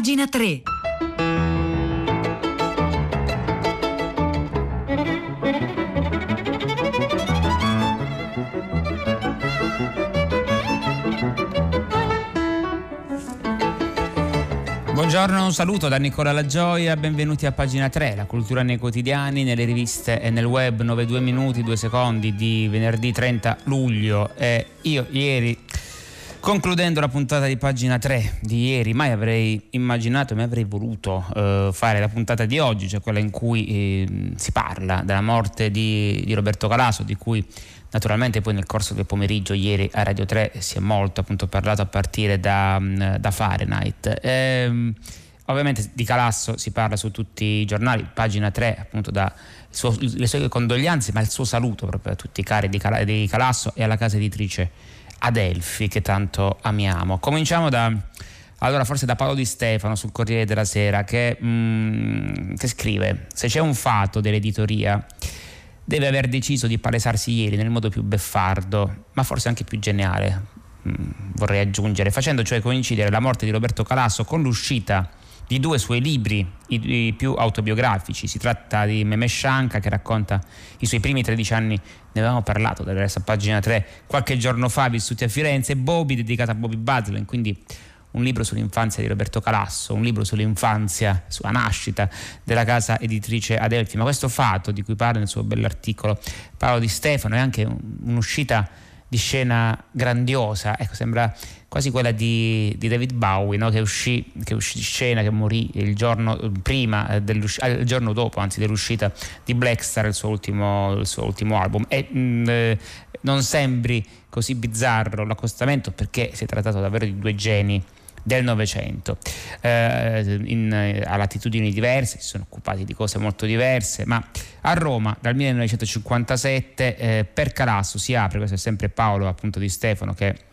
Pagina 3. Buongiorno, un saluto da Nicola La Gioia, benvenuti a pagina 3, la cultura nei quotidiani, nelle riviste e nel web 92 minuti 2 secondi di venerdì 30 luglio. E io ieri Concludendo la puntata di pagina 3 di ieri, mai avrei immaginato, mai avrei voluto eh, fare la puntata di oggi, cioè quella in cui eh, si parla della morte di, di, Roberto Calaso, di cui naturalmente poi nel corso del pomeriggio ieri a Radio 3 si è molto appunto parlato a partire da, mm, da Fahrenheit. Ehm, ovviamente di Calasso si parla su tutti i giornali, pagina 3 appunto da suo, le sue condoglianze, ma il suo saluto proprio a tutti i cari di, Cal- di Calasso e alla casa editrice Adelphi che tanto amiamo. Cominciamo da, allora forse da Paolo Di Stefano sul Corriere della Sera che, mm, che scrive se c'è un fatto dell'editoria deve aver deciso di palesarsi ieri nel modo più beffardo ma forse anche più geniale mm, vorrei aggiungere facendo cioè coincidere la morte di Roberto Calasso con l'uscita di due suoi libri, i, i, più autobiografici. Si tratta di Meme Shanka che racconta i suoi primi 13 anni, ne avevamo parlato del resto a pagina 3, qualche giorno fa vissuti a Firenze, e Bobby dedicato a Bobby Badlen, quindi un libro sull'infanzia di Roberto Calasso, un libro sull'infanzia, sulla nascita della casa editrice Adelphi. Ma questo fatto di cui parla nel suo bell'articolo Paolo Di Stefano è anche un'uscita di scena grandiosa, ecco, sembra quasi quella di, di David Bowie, no? che, uscì, che, uscì, di scena, che morì il giorno prima, eh, il giorno dopo, anzi, dell'uscita di Blackstar, il suo ultimo, il suo ultimo album. E mh, mm, eh, non sembri così bizzarro l'accostamento perché si è trattato davvero di due geni del Novecento, eh, a latitudini diverse, si sono occupati di cose molto diverse, ma a Roma dal 1957 eh, per Calasso si apre, questo è sempre Paolo appunto di Stefano che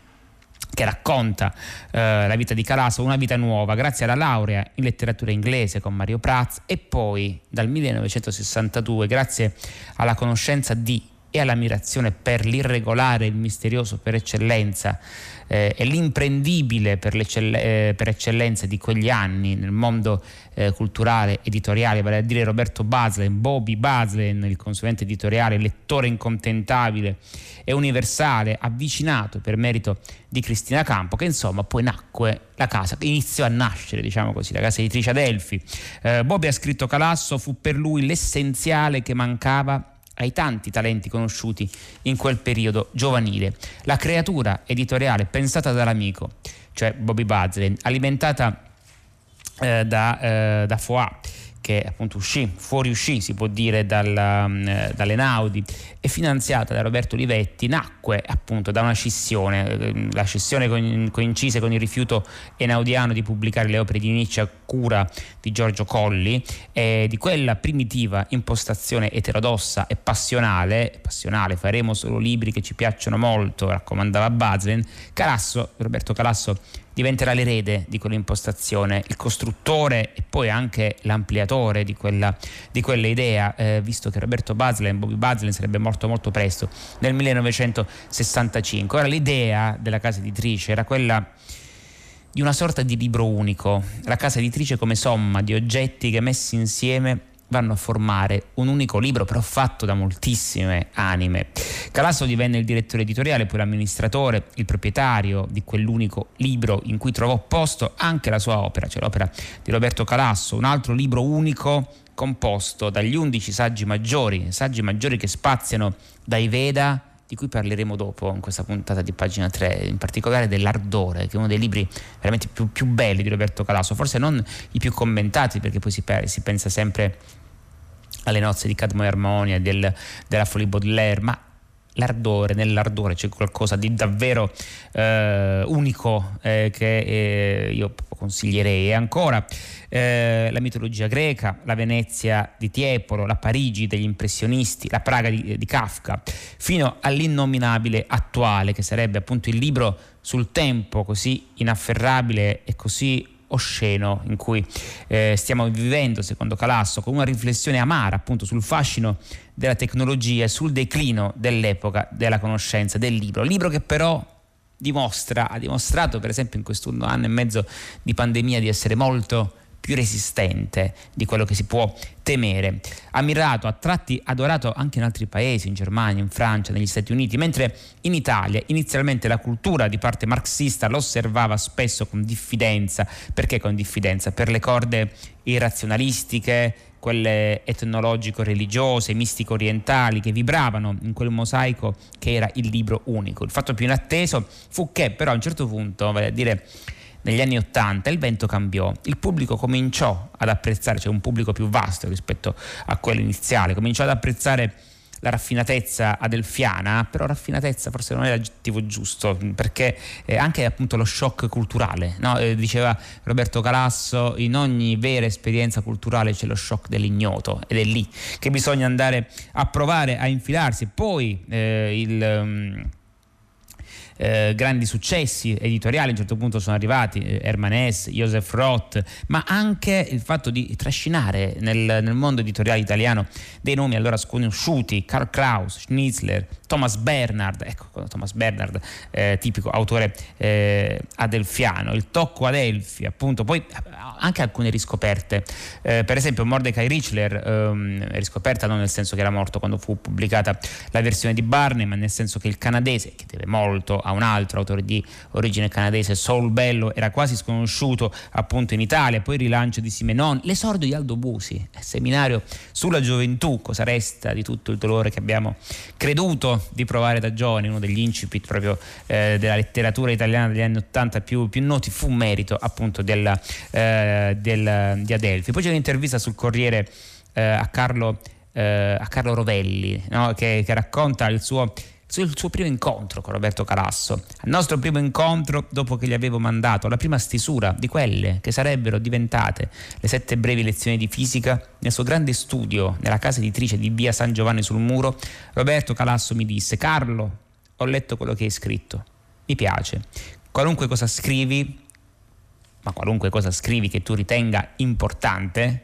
che racconta eh, la vita di Calasso, una vita nuova, grazie alla laurea in letteratura inglese con Mario Prats e poi dal 1962, grazie alla conoscenza di e all'ammirazione per l'irregolare, il misterioso per eccellenza eh, e l'imprendibile per, eh, per, eccellenza di quegli anni nel mondo eh, culturale editoriale, vale a dire Roberto Baslen, Bobby Baslen, il consulente editoriale, lettore incontentabile e universale, avvicinato per merito di Cristina Campo, che insomma poi nacque la casa, iniziò a nascere, diciamo così, la casa editrice Adelphi. Eh, Bobby ha scritto Calasso, fu per lui l'essenziale che mancava ai tanti talenti conosciuti in quel periodo giovanile. La creatura editoriale pensata dall'amico, cioè Bobby Bazlin, alimentata eh, da, eh, da Foà che appunto uscì, fuoriuscì si può dire dalla, um, dalle Naudi e finanziata da Roberto Olivetti, nacque appunto da una scissione, ehm, la scissione coincise con il rifiuto enaudiano di pubblicare le opere di Nietzsche a cura di Giorgio Colli e di quella primitiva impostazione eterodossa e passionale, passionale faremo solo libri che ci piacciono molto, raccomandava Bazlen, Calasso, Roberto Calasso diventerà l'erede di quell'impostazione, il costruttore e poi anche l'ampliatore di quella, di quella idea, eh, visto che Roberto Baslen, Bobby Baslen sarebbe morto molto presto, nel 1965. Ora l'idea della casa editrice era quella di una sorta di libro unico, la casa editrice come somma di oggetti che messi insieme vanno a formare un unico libro, però fatto da moltissime anime. Calasso divenne il direttore editoriale, poi l'amministratore, il proprietario di quell'unico libro in cui trovò posto anche la sua opera, cioè l'opera di Roberto Calasso, un altro libro unico composto dagli undici saggi maggiori, saggi maggiori che spaziano dai Veda di cui parleremo dopo in questa puntata di pagina 3, in particolare dell'Ardore, che è uno dei libri veramente più, più belli di Roberto Calasso, forse non i più commentati perché poi si, si pensa sempre alle nozze di Cadmo e Armonia del, della Folie Baudelaire, ma l'ardore, nell'ardore c'è qualcosa di davvero eh, unico eh, che eh, io consiglierei. E ancora eh, la mitologia greca, la Venezia di Tiepolo, la Parigi degli impressionisti, la Praga di, di Kafka, fino all'innominabile attuale, che sarebbe appunto il libro sul tempo così inafferrabile e così osceno in cui eh, stiamo vivendo, secondo Calasso, con una riflessione amara appunto sul fascino della tecnologia e sul declino dell'epoca della conoscenza, del libro. Libro che però dimostra, ha dimostrato per esempio in questo anno e mezzo di pandemia di essere molto più resistente di quello che si può temere. Ammirato, a tratti adorato anche in altri paesi, in Germania, in Francia, negli Stati Uniti, mentre in Italia inizialmente la cultura di parte marxista lo osservava spesso con diffidenza. Perché con diffidenza? Per le corde irrazionalistiche, quelle etnologico-religiose, mistico-orientali che vibravano in quel mosaico che era il libro unico. Il fatto più inatteso fu che però a un certo punto, vale a dire negli anni Ottanta il vento cambiò, il pubblico cominciò ad apprezzare, cioè un pubblico più vasto rispetto a quello iniziale, cominciò ad apprezzare la raffinatezza adelfiana, però raffinatezza forse non è l'aggettivo giusto, perché eh, anche appunto lo shock culturale, no? eh, diceva Roberto Calasso, in ogni vera esperienza culturale c'è lo shock dell'ignoto ed è lì che bisogna andare a provare a infilarsi. Poi eh, il... Um, eh, grandi successi editoriali a un certo punto sono arrivati, eh, Herman Hesse, Joseph Roth, ma anche il fatto di trascinare nel, nel mondo editoriale italiano dei nomi allora sconosciuti, Karl Kraus, Schnitzler, Thomas Bernard, ecco Thomas Bernard, eh, tipico autore eh, adelfiano, il tocco Adelphi, appunto, poi anche alcune riscoperte, eh, per esempio Mordecai Richler, ehm, riscoperta non nel senso che era morto quando fu pubblicata la versione di Barney, ma nel senso che il canadese, che deve molto a un altro autore di origine canadese, Saul Bello, era quasi sconosciuto appunto in Italia, poi il rilancio di Simenon, l'esordio di Aldo Busi, seminario sulla gioventù, cosa resta di tutto il dolore che abbiamo creduto di provare da giovani, uno degli incipit proprio eh, della letteratura italiana degli anni Ottanta più, più, noti, fu merito appunto della, eh, del, di Adelphi. Poi c'è un'intervista sul Corriere eh, a Carlo, eh, a, Carlo, Rovelli no? che, che racconta il suo il suo primo incontro con Roberto Calasso, al nostro primo incontro dopo che gli avevo mandato la prima stesura di quelle che sarebbero diventate le sette brevi lezioni di fisica nel suo grande studio nella casa editrice di via San Giovanni sul Muro, Roberto Calasso mi disse Carlo, ho letto quello che hai scritto, mi piace, qualunque cosa scrivi, ma qualunque cosa scrivi che tu ritenga importante,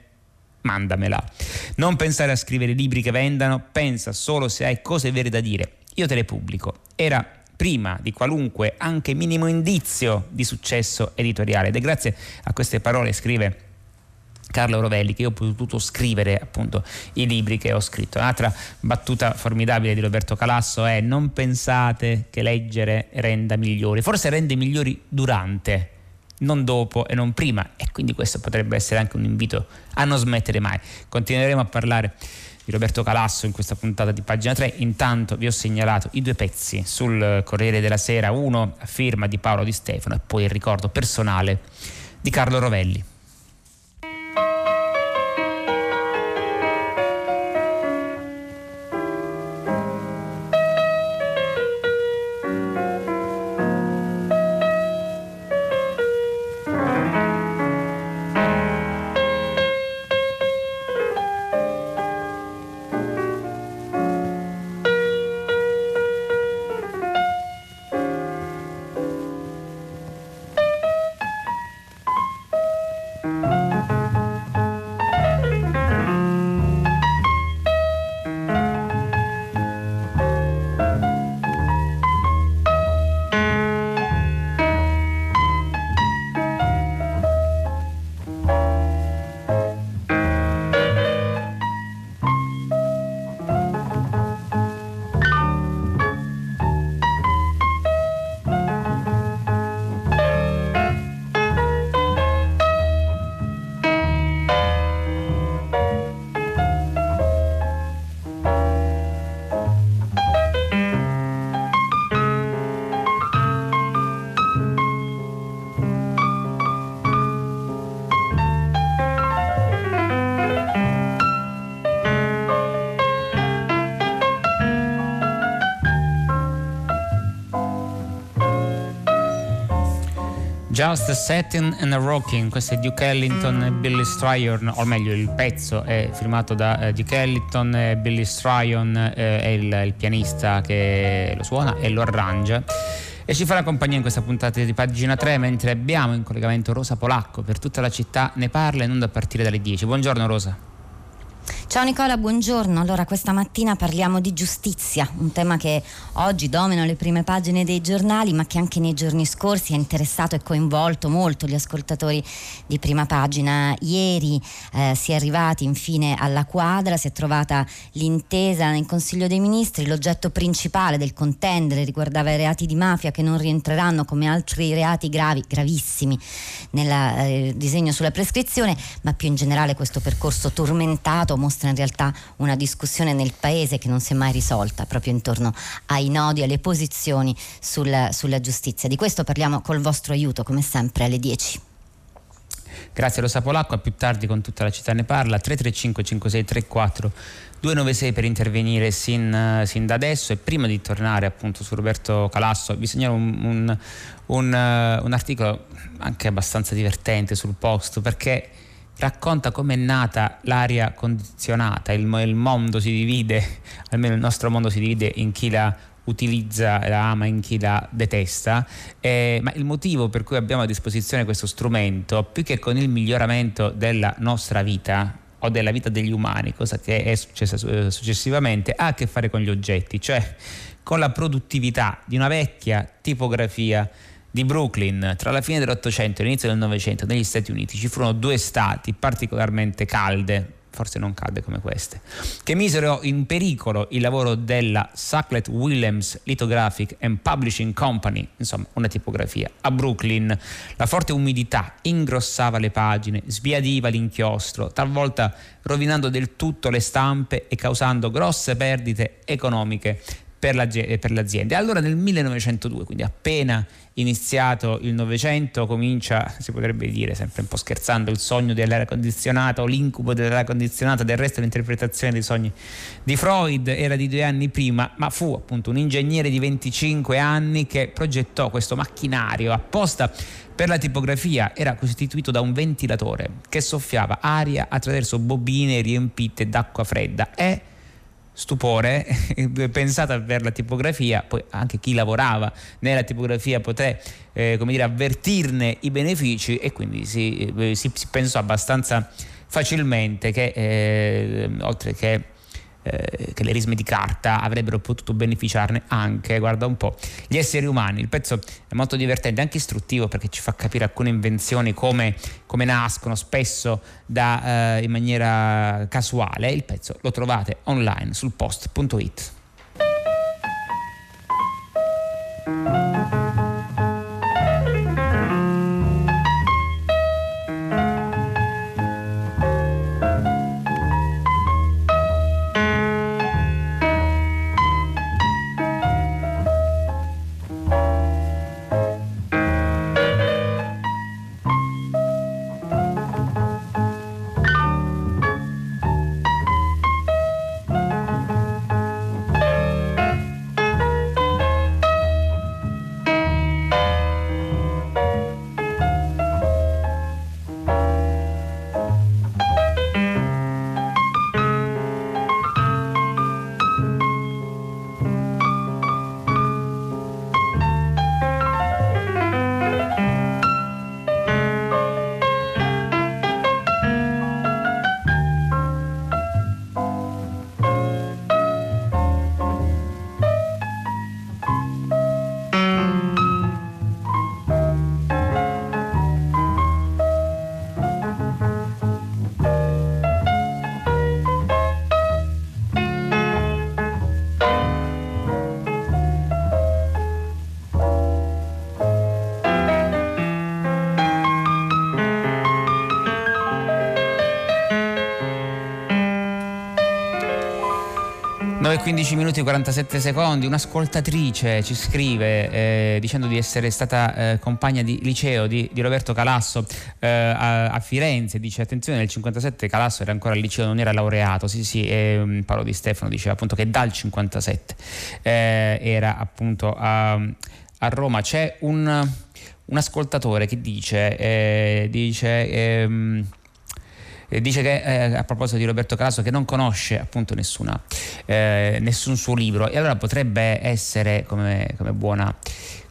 mandamela. Non pensare a scrivere libri che vendano, pensa solo se hai cose vere da dire io te le pubblico. Era prima di qualunque anche minimo indizio di successo editoriale ed è grazie a queste parole scrive Carlo Rovelli che io ho potuto scrivere appunto i libri che ho scritto. Un'altra battuta formidabile di Roberto Calasso è non pensate che leggere renda migliori, forse rende migliori durante, non dopo e non prima e quindi questo potrebbe essere anche un invito a non smettere mai. Continueremo a parlare di Roberto Calasso in questa puntata di pagina 3. Intanto vi ho segnalato i due pezzi sul Corriere della Sera, uno a firma di Paolo Di Stefano e poi il ricordo personale di Carlo Rovelli. Just Setting and Rocking, questo è Duke Ellington e Billy Stryon, o meglio il pezzo è firmato da eh, Duke Ellington e Billy Stryon eh, è il, il, pianista che lo suona e lo arrangia e ci farà compagnia in questa puntata di pagina 3 mentre abbiamo in collegamento Rosa Polacco per tutta la città ne parla e non da partire dalle 10. Buongiorno Rosa. Ciao Nicola, buongiorno. Allora, questa mattina parliamo di giustizia, un tema che oggi domina le prime pagine dei giornali, ma che anche nei giorni scorsi ha interessato e coinvolto molto gli ascoltatori di prima pagina. Ieri eh, si è arrivati infine alla quadra, si è trovata l'intesa nel Consiglio dei Ministri, l'oggetto principale del contendere riguardava i reati di mafia che non rientreranno come altri reati gravi, gravissimi nel eh, disegno sulla prescrizione, ma più in generale questo percorso tormentato mostra mostra in realtà una discussione nel paese che non si è mai risolta proprio intorno ai nodi, alle posizioni sul, sulla giustizia. Di questo parliamo col vostro aiuto, come sempre, alle 10. Grazie Rosa Polacco, a più tardi con tutta la città ne parla, 335 5634 296 per intervenire sin, sin, da adesso e prima di tornare appunto su Roberto Calasso vi segnalo un, un, un, un articolo anche abbastanza divertente sul post perché racconta come è nata l'aria condizionata, il, il, mondo si divide, almeno il nostro mondo si divide in chi la utilizza, la ama, in chi la detesta, eh, ma il motivo per cui abbiamo a disposizione questo strumento, più che con il miglioramento della nostra vita, o della vita degli umani, cosa che è successa successivamente, ha a che fare con gli oggetti, cioè con la produttività di una vecchia tipografia di Brooklyn tra la fine dell'Ottocento e l'inizio del Novecento negli Stati Uniti ci furono due stati particolarmente calde forse non calde come queste, che misero in pericolo il lavoro della Sacklet Williams Lithographic and Publishing Company, insomma una tipografia. A Brooklyn la forte umidità ingrossava le pagine, sbiadiva l'inchiostro, talvolta rovinando del tutto le stampe e causando grosse perdite economiche per, l'azienda. Allora nel 1902, quindi appena iniziato il Novecento, comincia, si potrebbe dire, sempre un po' scherzando, il sogno dell'aria condizionata o l'incubo dell'aria condizionata, del resto l'interpretazione dei sogni di Freud era di due anni prima, ma fu appunto un ingegnere di 25 anni che progettò questo macchinario apposta per la tipografia era costituito da un ventilatore che soffiava aria attraverso bobine riempite d'acqua fredda e stupore pensata per la tipografia, poi anche chi lavorava nella tipografia poté eh, come dire, avvertirne i benefici e quindi si, eh, si, si pensò abbastanza facilmente che eh, oltre che eh, che le risme di carta avrebbero potuto beneficiarne anche, guarda un po', gli esseri umani. Il pezzo è molto divertente, anche istruttivo perché ci fa capire alcune invenzioni come, come nascono spesso da, eh, in maniera casuale. Il pezzo lo trovate online sul post.it. 15 minuti e 47 secondi, un'ascoltatrice ci scrive eh, dicendo di essere stata eh, compagna di liceo di, di Roberto Calasso eh, a, a, Firenze, dice attenzione nel 57 Calasso era ancora al liceo, non era laureato, sì sì, e Paolo Di Stefano diceva appunto che dal 57 eh, era appunto a, a Roma. C'è un, un, ascoltatore che dice, eh, dice ehm, eh, dice che eh, a proposito di Roberto Calasso che non conosce appunto nessuna, eh, nessun suo libro. E allora potrebbe essere come, come buona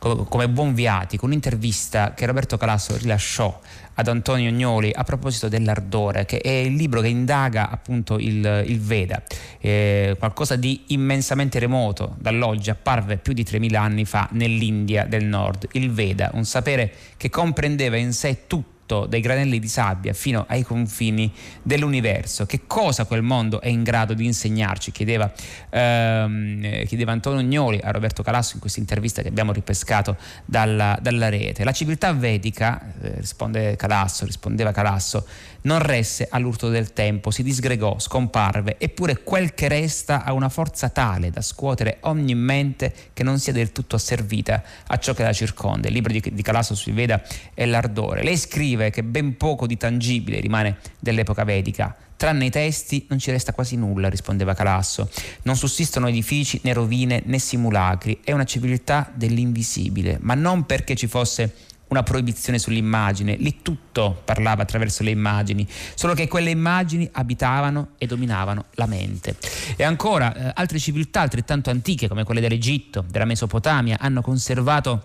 come buon viatico un'intervista che Roberto Calasso rilasciò ad Antonio Gnoli a proposito dell'ardore, che è il libro che indaga appunto il, il Veda, eh, qualcosa di immensamente remoto dall'oggi, apparve più di 3000 anni fa nell'India del Nord, il Veda, un sapere che comprendeva in sé tutto tutto, dai granelli di sabbia fino ai confini dell'universo. Che cosa quel mondo è in grado di insegnarci? Chiedeva, ehm, chiedeva Antonio Gnoli a Roberto Calasso in questa intervista che abbiamo ripescato dalla, dalla rete. La civiltà vedica, eh, risponde Calasso, rispondeva Calasso, non resse all'urto del tempo, si disgregò, scomparve, eppure quel che resta ha una forza tale da scuotere ogni mente che non sia del tutto asservita a ciò che la circonda. Il libro di, di Calasso sui Veda è l'ardore. Lei scrive che ben poco di tangibile rimane dell'epoca vedica. Tranne i testi non ci resta quasi nulla, rispondeva Calasso. Non sussistono edifici né rovine né simulacri. È una civiltà dell'invisibile, ma non perché ci fosse una proibizione sull'immagine, lì tutto parlava attraverso le immagini, solo che quelle immagini abitavano e dominavano la mente. E ancora eh, altre civiltà altrettanto antiche come quelle dell'Egitto, della Mesopotamia, hanno conservato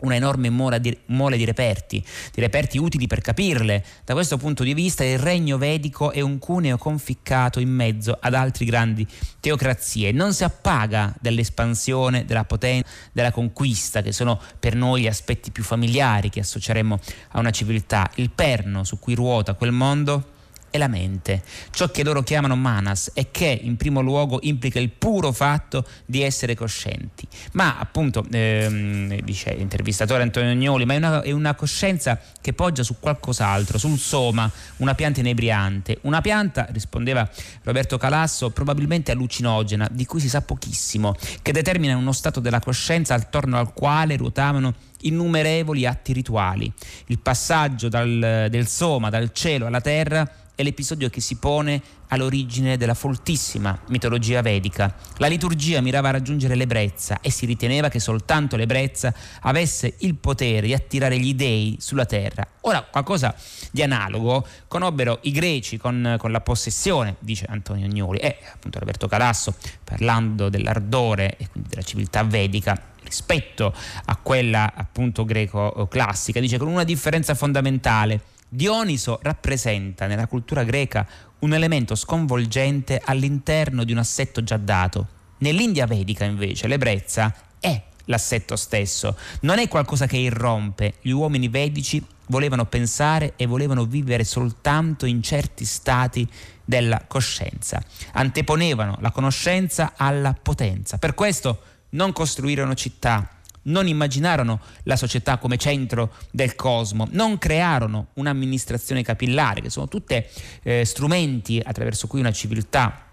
una enorme mole di, mole di, reperti, di reperti utili per capirle. Da questo punto di vista il regno vedico è un cuneo conficcato in mezzo ad altre grandi teocrazie. Non si appaga dell'espansione, della potenza, della conquista, che sono per noi gli aspetti più familiari che associeremmo a una civiltà. Il perno su cui ruota quel mondo è la mente, ciò che loro chiamano manas e che in primo luogo implica il puro fatto di essere coscienti. Ma appunto, ehm, dice l'intervistatore Antonio Agnoli, ma è una, è una, coscienza che poggia su qualcos'altro, sul soma, una pianta inebriante. Una pianta, rispondeva Roberto Calasso, probabilmente allucinogena, di cui si sa pochissimo, che determina uno stato della coscienza attorno al quale ruotavano innumerevoli atti rituali. Il passaggio dal, del soma, dal cielo alla terra, è l'episodio che si pone all'origine della foltissima mitologia vedica. La liturgia mirava a raggiungere l'ebbrezza e si riteneva che soltanto l'ebbrezza avesse il potere di attirare gli dei sulla terra. Ora, qualcosa di analogo conobbero i greci con, con la possessione, dice Antonio Agnoli, e appunto Roberto Calasso, parlando dell'ardore e quindi della civiltà vedica, rispetto a quella appunto greco-classica, dice con una differenza fondamentale Dioniso rappresenta nella cultura greca un elemento sconvolgente all'interno di un assetto già dato. Nell'India vedica invece l'ebbrezza è l'assetto stesso, non è qualcosa che irrompe. Gli uomini vedici volevano pensare e volevano vivere soltanto in certi stati della coscienza. Anteponevano la conoscenza alla potenza. Per questo non costruirono città, non immaginarono la società come centro del cosmo, non crearono un'amministrazione capillare, che sono tutte eh, strumenti attraverso cui una civiltà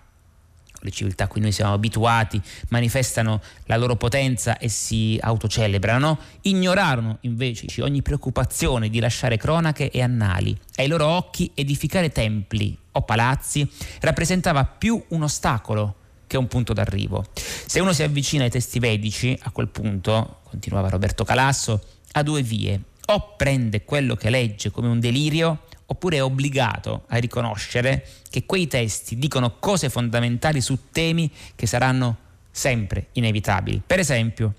le civiltà a cui noi siamo abituati manifestano la loro potenza e si autocelebrano, ignorarono invece ogni preoccupazione di lasciare cronache e annali. Ai loro occhi edificare templi o palazzi rappresentava più un ostacolo che un punto d'arrivo. Se uno si avvicina ai testi vedici, a quel punto, continuava Roberto Calasso, ha due vie. O prende quello che legge come un delirio, oppure è obbligato a riconoscere che quei testi dicono cose fondamentali su temi che saranno sempre inevitabili. Per esempio,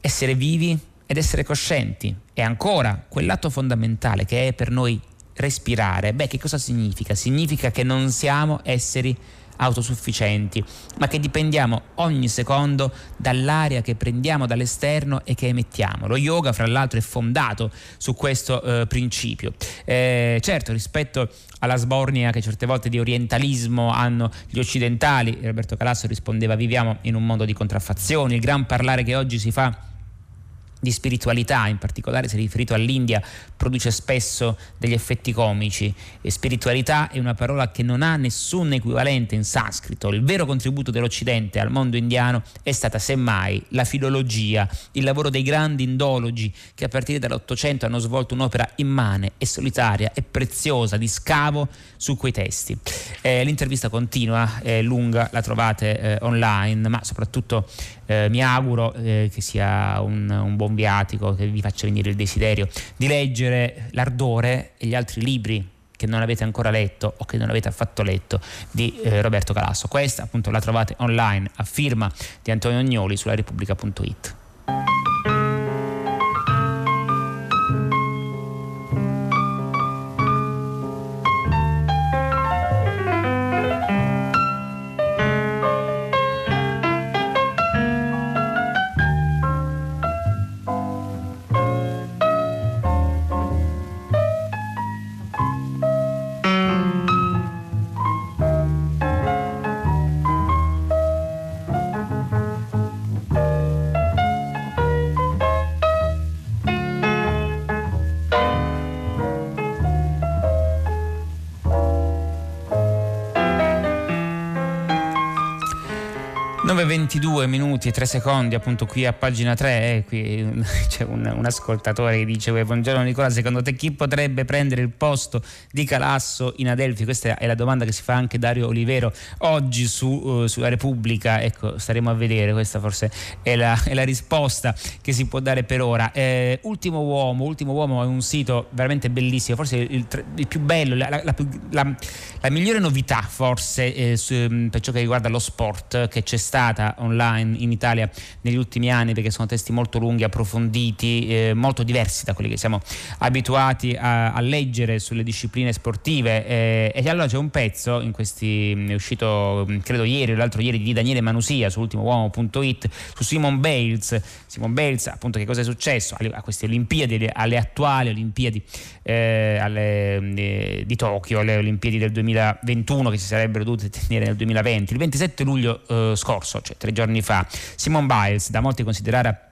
essere vivi ed essere coscienti. E ancora, quell'atto fondamentale che è per noi respirare. Beh, che cosa significa? Significa che non siamo esseri autosufficienti, ma che dipendiamo ogni secondo dall'aria che prendiamo dall'esterno e che emettiamo. Lo yoga, fra l'altro, è fondato su questo eh, principio. Eh, certo, rispetto alla sbornia che certe volte di orientalismo hanno gli occidentali, Roberto Calasso rispondeva viviamo in un mondo di contraffazioni, il gran parlare che oggi si fa di spiritualità, in particolare se riferito all'India, produce spesso degli effetti comici. E spiritualità è una parola che non ha nessun equivalente in sanscrito. Il vero contributo dell'Occidente al mondo indiano è stata semmai la filologia, il lavoro dei grandi indologi che a partire dall'Ottocento hanno svolto un'opera immane e solitaria e preziosa di scavo su quei testi. Eh, l'intervista continua, è lunga, la trovate eh, online, ma soprattutto eh, mi auguro eh, che sia un, un, buon viatico, che vi faccia venire il desiderio di leggere L'ardore e gli altri libri che non avete ancora letto o che non avete affatto letto di eh, Roberto Calasso. Questa appunto la trovate online a firma di Antonio Agnoli sulla Repubblica.it. 9.22 minuti e 3 secondi appunto qui a pagina 3 eh, qui c'è un, un, ascoltatore che dice buongiorno Nicola secondo te chi potrebbe prendere il posto di Calasso in Adelphi? Questa è la domanda che si fa anche Dario Olivero oggi su, uh, sulla Repubblica. Ecco staremo a vedere questa forse è la, è la risposta che si può dare per ora. Eh, Ultimo Uomo Ultimo Uomo è un sito veramente bellissimo forse il, il più bello la, la, la, la migliore novità forse eh, su, per ciò che riguarda lo sport che c'è stata online in Italia negli ultimi anni perché sono testi molto lunghi, approfonditi, eh, molto diversi da quelli che siamo abituati a, a leggere sulle discipline sportive eh, e allora c'è un pezzo in questi è uscito credo ieri o l'altro ieri di Daniele Manusia su ultimouomo.it su Simon Bales. Simon Bales appunto che cosa è successo? A queste Olimpiadi alle attuali Olimpiadi eh, alle, eh, di Tokyo alle Olimpiadi del 2021 che si sarebbero dovute tenere nel 2020 il 27 luglio eh, scorso cioè tre giorni fa, Simone Biles, da molti considerata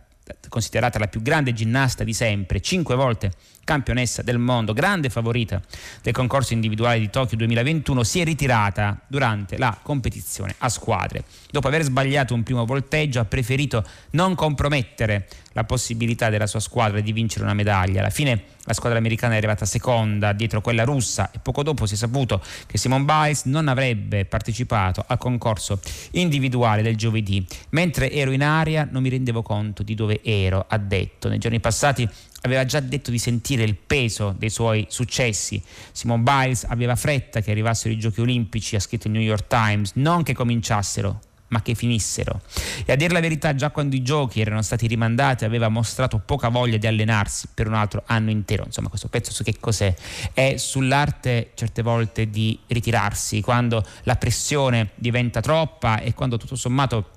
considerata la più grande ginnasta di sempre, cinque volte campionessa del mondo, grande favorita del concorso individuale di Tokyo 2021, si è ritirata durante la competizione a squadre. Dopo aver sbagliato un primo volteggio ha preferito non compromettere la possibilità della sua squadra di vincere una medaglia. Alla fine la squadra americana è arrivata seconda dietro quella russa e poco dopo si è saputo che Simone Biles non avrebbe partecipato al concorso individuale del giovedì. Mentre ero in aria non mi rendevo conto di dove ero, ha detto. Nei giorni passati aveva già detto di sentire il peso dei suoi successi. Simone Biles aveva fretta che arrivassero i giochi olimpici, ha scritto il New York Times, non che cominciassero, ma che finissero. E a dire la verità, già quando i giochi erano stati rimandati, aveva mostrato poca voglia di allenarsi per un altro anno intero. Insomma, questo pezzo su che cos'è? È sull'arte certe volte di ritirarsi, quando la pressione diventa troppa e quando tutto sommato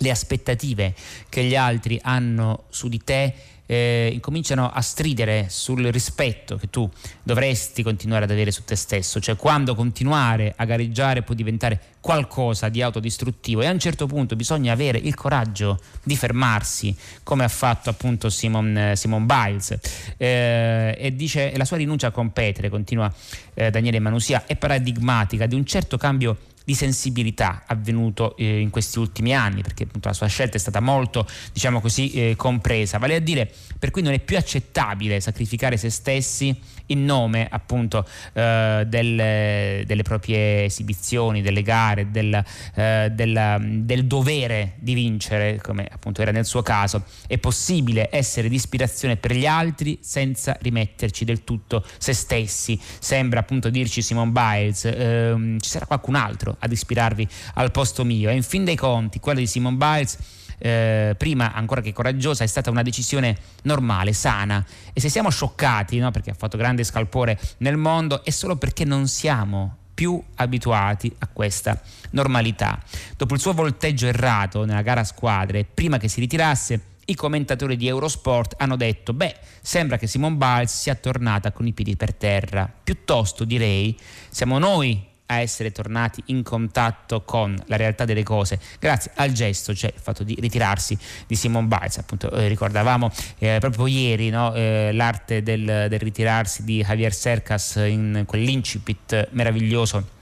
le aspettative che gli altri hanno su di te eh, incominciano a stridere sul rispetto che tu dovresti continuare ad avere su te stesso, cioè quando continuare a gareggiare può diventare qualcosa di autodistruttivo e a un certo punto bisogna avere il coraggio di fermarsi come ha fatto appunto Simon, Simon Biles. Eh, e dice la sua rinuncia a competere continua eh, Daniele Manusia è paradigmatica di un certo cambio di sensibilità avvenuto eh, in questi ultimi anni, perché appunto la sua scelta è stata molto, diciamo così, eh, compresa, vale a dire per cui non è più accettabile sacrificare se stessi in nome appunto eh, delle, delle, proprie esibizioni, delle gare, del, eh, della, del dovere di vincere, come appunto era nel suo caso. È possibile essere di ispirazione per gli altri senza rimetterci del tutto se stessi. Sembra appunto dirci Simone Biles, ehm, ci sarà qualcun altro ad ispirarvi al posto mio. E in fin dei conti, quello di Simone Biles eh, prima ancora che coraggiosa, è stata una decisione normale, sana. E se siamo scioccati, no, perché ha fatto grande scalpore nel mondo, è solo perché non siamo più abituati a questa normalità. Dopo il suo volteggio errato nella gara a squadre, prima che si ritirasse, i commentatori di Eurosport hanno detto: Beh, sembra che Simone Biles sia tornata con i piedi per terra. Piuttosto direi: siamo noi a essere tornati in contatto con la realtà delle cose grazie al gesto, cioè il fatto di ritirarsi di Simon Biles. Appunto, eh, ricordavamo eh, proprio ieri no, eh, l'arte del, del, ritirarsi di Javier Cercas in quell'incipit meraviglioso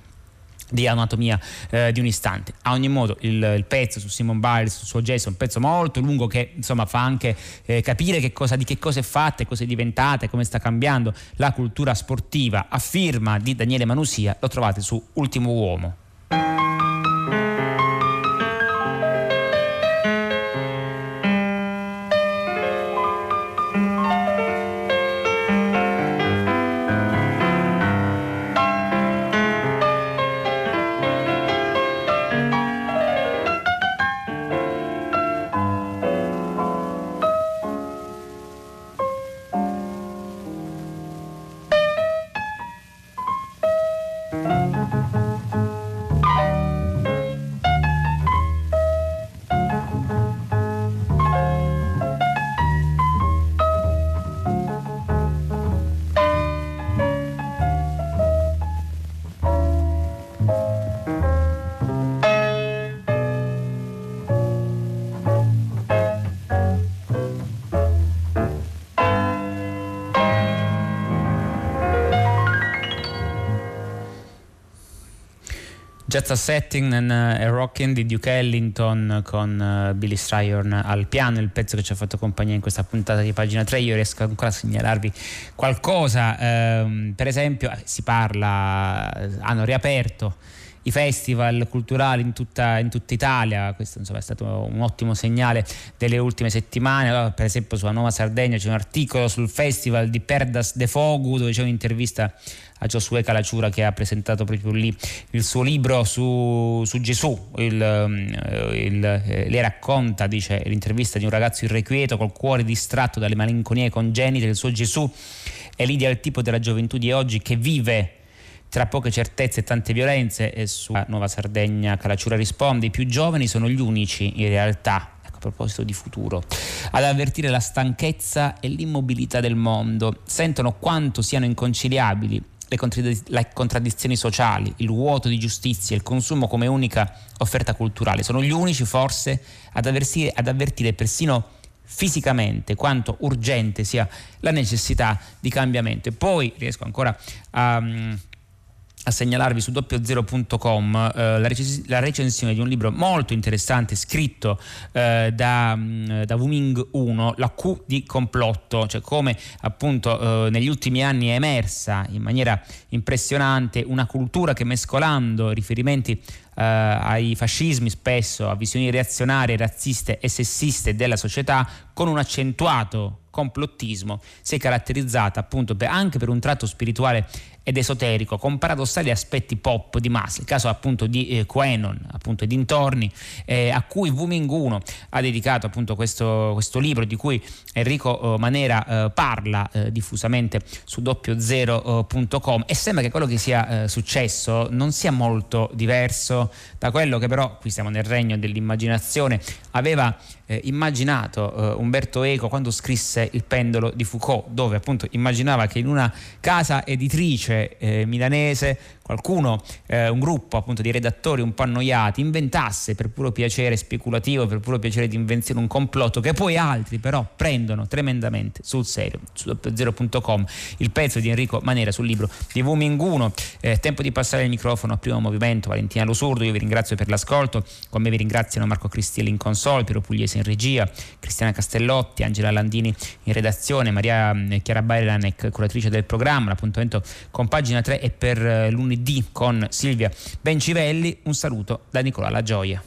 di anatomia eh, di un istante. A ogni modo il, il, pezzo su Simon Biles, sul suo gesto, è un pezzo molto lungo che insomma fa anche eh, capire che cosa, di che cosa è fatta cosa è diventata e come sta cambiando la cultura sportiva a firma di Daniele Manusia, lo trovate su Ultimo Uomo. A Setting uh, a Rockin' di Duke Ellington con uh, Billy Stryon al piano, il pezzo che ci ha fatto compagnia in questa puntata di pagina 3. Io riesco ancora a segnalarvi qualcosa, um, per esempio eh, si parla, hanno riaperto i festival culturali in tutta, in tutta, Italia, questo insomma, è stato un ottimo segnale delle ultime settimane, allora, per esempio sulla Nuova Sardegna c'è un articolo sul festival di Perdas de Fogu dove c'è un'intervista a Giosuè Calacciura che ha presentato proprio lì il suo libro su, su Gesù, il, eh, il, eh, le racconta, dice l'intervista di un ragazzo irrequieto col cuore distratto dalle malinconie congenite del suo Gesù. È l'idealtipo della gioventù di oggi che vive tra poche certezze e tante violenze e su Nuova Sardegna Calacciura risponde i più giovani sono gli unici in realtà ecco, a proposito di futuro, ad avvertire la stanchezza e l'immobilità del mondo, sentono quanto siano inconciliabili le, contraddizioni sociali, il vuoto di giustizia, il consumo come unica offerta culturale. Sono gli unici forse ad, avvertire, ad avvertire persino fisicamente quanto urgente sia la necessità di cambiamento. E poi riesco ancora a... Um, a segnalarvi su doppiozero.com eh, la, reces- la, recensione di un libro molto interessante scritto eh, da, mm, da Wuming 1, La Q di complotto, cioè come appunto eh, negli ultimi anni è emersa in maniera impressionante una cultura che mescolando riferimenti eh, ai fascismi spesso, a visioni reazionarie, razziste e sessiste della società, con un accentuato complottismo, si è caratterizzata appunto per, anche per un tratto spirituale ed esoterico, con paradossali aspetti pop di massa, il caso appunto di eh, Quenon, appunto e dintorni, eh, a cui Wuming 1 ha dedicato appunto questo, questo libro di cui Enrico eh, Manera eh, parla eh, diffusamente su doppiozero.com e sembra che quello che sia eh, successo non sia molto diverso da quello che però, qui siamo nel regno dell'immaginazione, aveva immaginato Umberto Eco quando scrisse Il pendolo di Foucault, dove appunto immaginava che in una casa editrice eh, milanese qualcuno, eh, un gruppo appunto di redattori un po' annoiati, inventasse per puro piacere speculativo, per puro piacere di invenzione un complotto che poi altri però prendono tremendamente sul serio. Su zero.com il pezzo di Enrico Manera sul libro di Wuming 1. Eh, tempo di passare il microfono a primo movimento. Valentina Losurdo, io vi ringrazio per l'ascolto. Con me vi ringraziano Marco Cristielli in console, Piero Pugliese in regia, Cristiana Castellotti, Angela Landini in redazione, Maria eh, Chiara Bailanek, curatrice del programma. L'appuntamento con pagina 3 è per eh, lunedì lunedì con Silvia Bencivelli. Un saluto da Nicola La Gioia.